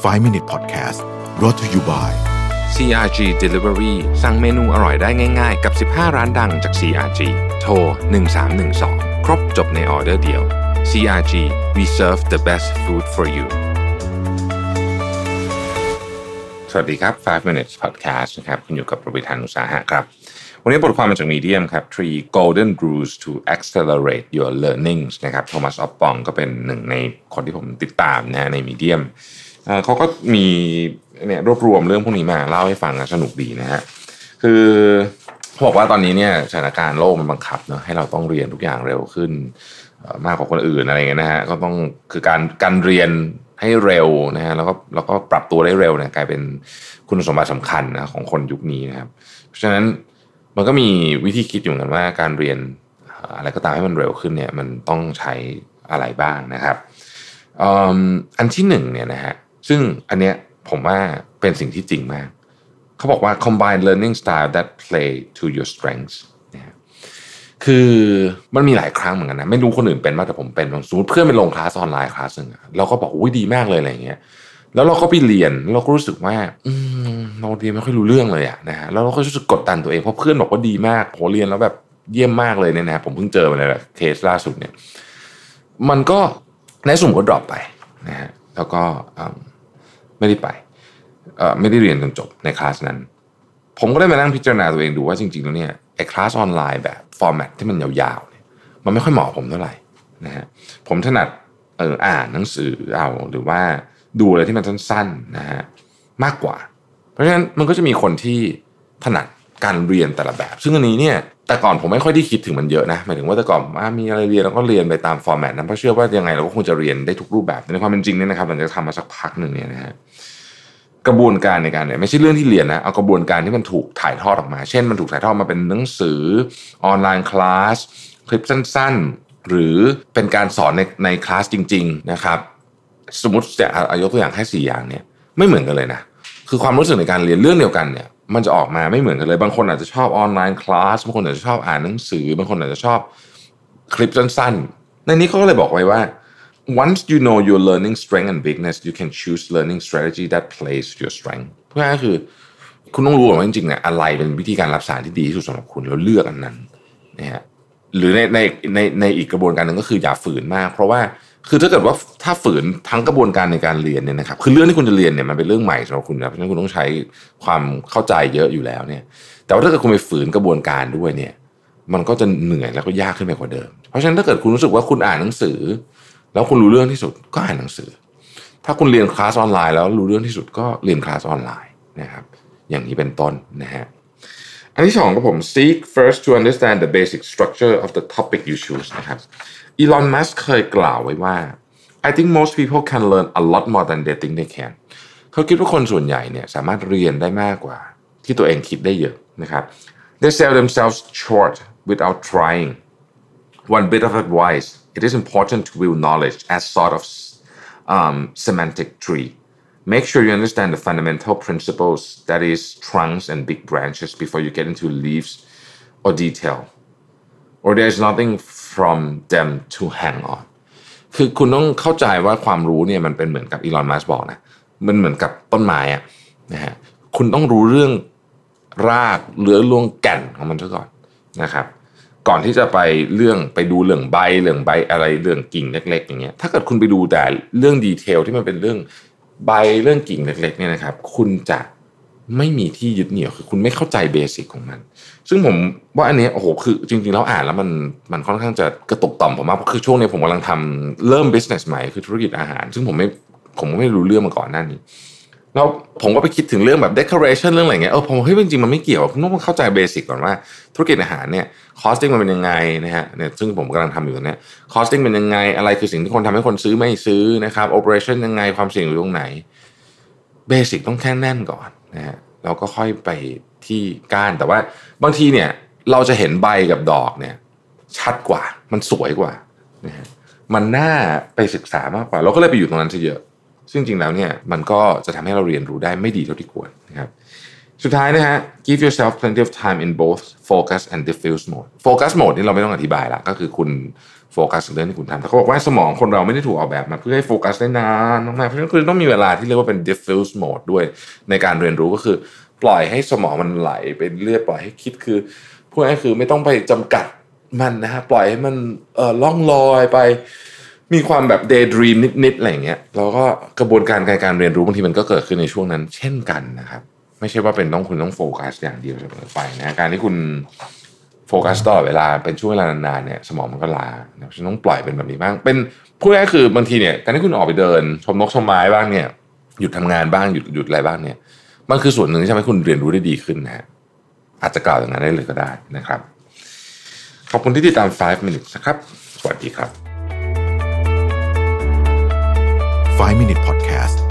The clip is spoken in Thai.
5 Minute Podcast brought to you by CRG Delivery สั่งเมนูอร่อยได้ง่าย ๆ กับ 15 ร้านดังจาก CRG โทร 1312 ครบจบในออเดอร์เดียว CRG we serve the best food for you สวัสดีครับ 5 minutes podcast นะครับ คุณอยู่กับประวิธานอุตสาหะครับ วันนี้บทความมาจากมีเดียมครับ three golden rules to accelerate your learnings นะครับ โทมัสออฟปองก็เป็นหนึ่งในคนที่ผมติดตามนะในมีเดียม เขาก็มีเนี่ยรวบรวมเรื่องพวกนี้มาเล่าให้ฟังนะสนุกดีนะฮะคือเขาบอกว่าตอนนี้เนี่ยสถานการณ์โลกมันบังคับเนาะให้เราต้องเรียนทุกอย่างเร็วขึ้นมากกว่าคนอื่นอะไรเงี้ยนะฮะก็ต้องคือการการเรียนให้เร็วนะฮะแล้วก็แล้วก็ปรับตัวได้เร็วเนี่ยกลายเป็นคุณสมบัติสำคัญนะของคนยุคนี้นะครับ เพราะฉะนั้นมันก็มีวิธีคิดอยู่เหมือนกันว่าการเรียนอะไรก็ตามให้มันเร็วขึ้นเนี่ยมันต้องใช้อะไรบ้างนะครับอันที่หนึ่งเนี่ยนะฮะ ซึ่งอันเนี้ยผมว่าเป็นสิ่งที่จริงมาก เขาบอกว่า combine learning style that play to your strengths นะฮะคือมันมีหลายครั้งเหมือนกันนะ ไม่รู้คนอื่นเป็นมากแต่ผมเป็นสมมติเพื่อนไปลงคลาสออนไลน์คลาสหนึ่งเราก็บอกอุ้ยดีมากเลยอะไรเงี้ยแล้วเราก็ไปเรียนเราก็รู้สึกว่าอืมเราเรียนไม่ค่อยรู้เรื่องเลยอะนะฮะแล้วเราก็รู้สึกกดดันตัวเองเพราะเพื่อนบอกว่าดีมากโหเรียนแล้วแบบเยี่ยมมากเลยเนี่ยนะผมเพิ่งเจอมาเลยแหละเคสล่าสุดเนี่ย มันก็ในที่สุดก็ drop ไปนะฮะแล้วก็อืม ไม่ได้ไปไม่ได้เรียนจนจบในคลาสนั้น ผมก็ได้มานั่งพิจารณาตัวเองดูว่าจริงๆแล้วเนี่ยไอ้คลาสออนไลน์แบบ format ที่มันยาวๆเนี่ยมันไม่ค่อยเหมาะผมเท่าไหร่นะฮะผมถนัดเอออ่านหนังสือเอาหรือว่าดูอะไรที่มันสั้นๆนะฮะมากกว่า เพราะฉะนั้นมันก็จะมีคนที่ถนัดการเรียนแต่ละแบบ ซึ่งอันนี้เนี่ย แต่ก่อนผมไม่ค่อยได้คิดถึงมันเยอะนะหมายถึงว่าแต่ก่อนอมีอะไรเรียนเราก็เรียนไปตามฟอร์แมตนั้นเพราะเชื่อว่ายังไงเราก็คงจะเรียนได้ทุกรูปแบบในความเป็นจริงเนี่ยนะครับหลังจากทำมาสักพักหนึ่งเนี่ยนะฮะกระบวนการในการเนี่ยไม่ใช่เรื่องที่เรียนนะเอากระบวนการที่มันถูกถ่ายทอดออกมา เช่น มันถูกถ่ายทอดมาเป็นหนังสือออนไลน์คลาสคลิปสั้น ๆ หรือเป็นการสอนในในคลาสจริง ๆนะครับ สมมติจะอายกตัวอย่างแค่สี่อย่างเนี่ยไม่เหมือนกันเลยนะคือความรู้สึกในการเรียนเรื่องเดียวกันเนี่ย มันจะออกมาไม่เหมือนกันเลย บางคนอาจจะชอบออนไลน์คลาสบางคนอาจจะชอบอ่านหนังสือ บางคนอาจจะชอบคลิปสั้นๆ ในนี้เขาก็เลยบอกไว้ว่า once you know your learning strength and weakness you can choose learning strategy that plays your strength เพื่อคือ คุณต้องรู้ก่อนว่าจริงๆเนี่ยอะไรเป็นวิธีการรับสารที่ดีที่สุดสำหรับคุณแล้วเลือกอันนั้นนะฮะหรือในในในในอีกกระบวนการหนึ่งก็คืออย่าฝืนมาก เพราะว่า คือถ้าเกิดว่าถ้าฝืนทั้งกระบวนการในการเรียนเนี่ยนะครับคือเรื่องที่คุณจะเรียนเนี่ยมันเป็นเรื่องใหม่สำหรับคุณนะเพราะฉะนั้นคุณต้องใช้ความเข้าใจเยอะอยู่แล้วเนี่ย แต่ว่าถ้าเกิดคุณไปฝืนกระบวนการด้วยเนี่ย มันก็จะเหนื่อยแล้วก็ยากขึ้นไปกว่าเดิม เพราะฉะนั้นถ้าเกิดคุณรู้สึกว่าคุณอ่านหนังสือ แล้วคุณรู้เรื่องที่สุดก็อ่านหนังสือ ถ้าคุณเรียนคลาสออนไลน์แล้วรู้เรื่องที่สุดก็เรียนคลาสออนไลน์นะครับ อย่างนี้เป็นต้นนะฮะ อันที่สองก็ผม seek first to understand the basic structure of the topic you choose นะครับ อีลอน มัสเคยกล่าวไว้ว่า I think most people can learn a lot more than they think they can เขาคิดว่าคนส่วนใหญ่เนี่ยสามารถเรียนได้มากกว่า ที่ตัวเองคิดได้เยอะนะครับ they sell themselves short without trying one bit of advice it is important to view knowledge as sort of um, semantic tree Make sure you understand the fundamental principles that is trunks and big branches before you get into leaves or detail or there's nothing from them to hang on คือคุณต้องเข้าใจว่าความรู้เนี่ยมันเป็นเหมือนกับอีลอนมัสบอกนะมันเหมือนกับต้นไม้อะนะฮะคุณต้องรู้เรื่องรากเรือลวงแก่นของมันซะก่อนนะครับ ก่อนที่จะไปเรื่องไปดูเรื่องใบเรื่องใบอะไรเรื่องกิ่งเล็ก ๆ อย่างเงี้ยถ้าเกิดคุณไปดูแต่เรื่องดีเทลที่มันเป็นเรื่อง ใบเรื่องกิ่งเล็กๆเนี่ยนะครับ คุณจะไม่มีที่ยึดเหนี่ยวคือ คุณไม่เข้าใจเบสิกของมัน ซึ่งผมว่าอันนี้โอ้โหคือ จริงๆแล้วอ่านแล้วมันมันค่อนข้างจะกระตุกต่อมผมมากเพราะคือช่วงนี้ผมกำลังทำเริ่ม business ใหม่คือธุรกิจอาหาร ซึ่งผมไม่ผมไม่รู้เรื่องมาก่อนหน้านี้ แล้วผมก็ไปคิดถึงเรื่องแบบ decoration เรื่องอะไรเงี้ยเออผมเฮ้ยจริงๆมันไม่เกี่ยวคุณต้องเข้าใจเบสิกก่อนว่า ธุรกิจอาหารเนี่ย costing มันเป็นยังไงนะฮะเนี่ยซึ่งผมกำลังทำอยู่ตอนเนี้ย costing เป็นยังไงอะไรคือสิ่งที่คนทำให้คนซื้อไม่ซื้อนะครับ operation ยังไงความเสี่ยงอยู่ตรงไหนเบสิกต้องแค่แน่นก่อนนะฮะเราก็ค่อยไปที่ก้านแต่ว่าบางทีเนี่ยเราจะเห็นใบกับดอกเนี่ยชัดกว่ามันสวยกว่านะฮะมันน่าไปศึกษามากกว่า เราก็เลยไปอยู่ตรงนั้นซะเยอะ ซึ่งจริงแล้วเนี่ยมันก็จะทำให้เราเรียนรู้ได้ไม่ดีเท่าที่ควรนะครับสุดท้ายนะฮะ give yourself plenty of time in both focus and diffuse mode focus mode นี่เราไม่ต้องอธิบายละก็คือคุณโฟกัสเรื่องที่คุณทำแต่เขาบอกว่าสมองคนเราไม่ได้ถูกออกแบบมาเพื่อให้โฟกัสได้นานมากๆเพราะฉะนั้นคุณต้องมีเวลาที่เรียกว่าเป็น diffuse mode ด้วยในการเรียนรู้ก็คือ ปล่อยให้สมองมันไหลไปเรื่อยปล่อยให้คิดคือพูดง่ายคือไม่ต้องไปจำกัดมันนะฮะปล่อยให้มันเอ่อล่องลอยไป มีความแบบ daydream นิดๆอะไรอย่างเงี้ยแล้วก็กระบวนการการการเรียนรู้บางทีมันก็เกิดขึ้นในช่วงนั้น เช่นกันนะครับ ไม่ใช่ว่าเป็นต้องคุณต้องโฟกัสอย่างเดียวเสมอไปนะการที่คุณโฟกัสตลอดเวลาเป็นช่วงเวลานานๆเนี่ยสมองมันก็ลาฉันต้องปล่อยเป็นแบบนี้บ้าง เป็นพูดง่ายๆคือบางทีเนี่ยการที่คุณออกไปเดิน ชมนกชมไม้บ้างเนี่ยหยุดทำงานบ้างหยุดหยุดอะไรบ้างเนี่ย มันคือส่วนหนึ่งที่ทำให้คุณเรียนรู้ได้ดีขึ้นนะฮะอาจจะกล่าวอย่างนั้นได้เลยก็ได้นะครับ ขอบคุณที่ติดตาม 5 minutes นะครับ สวัสดีครับ 5 Minute Podcast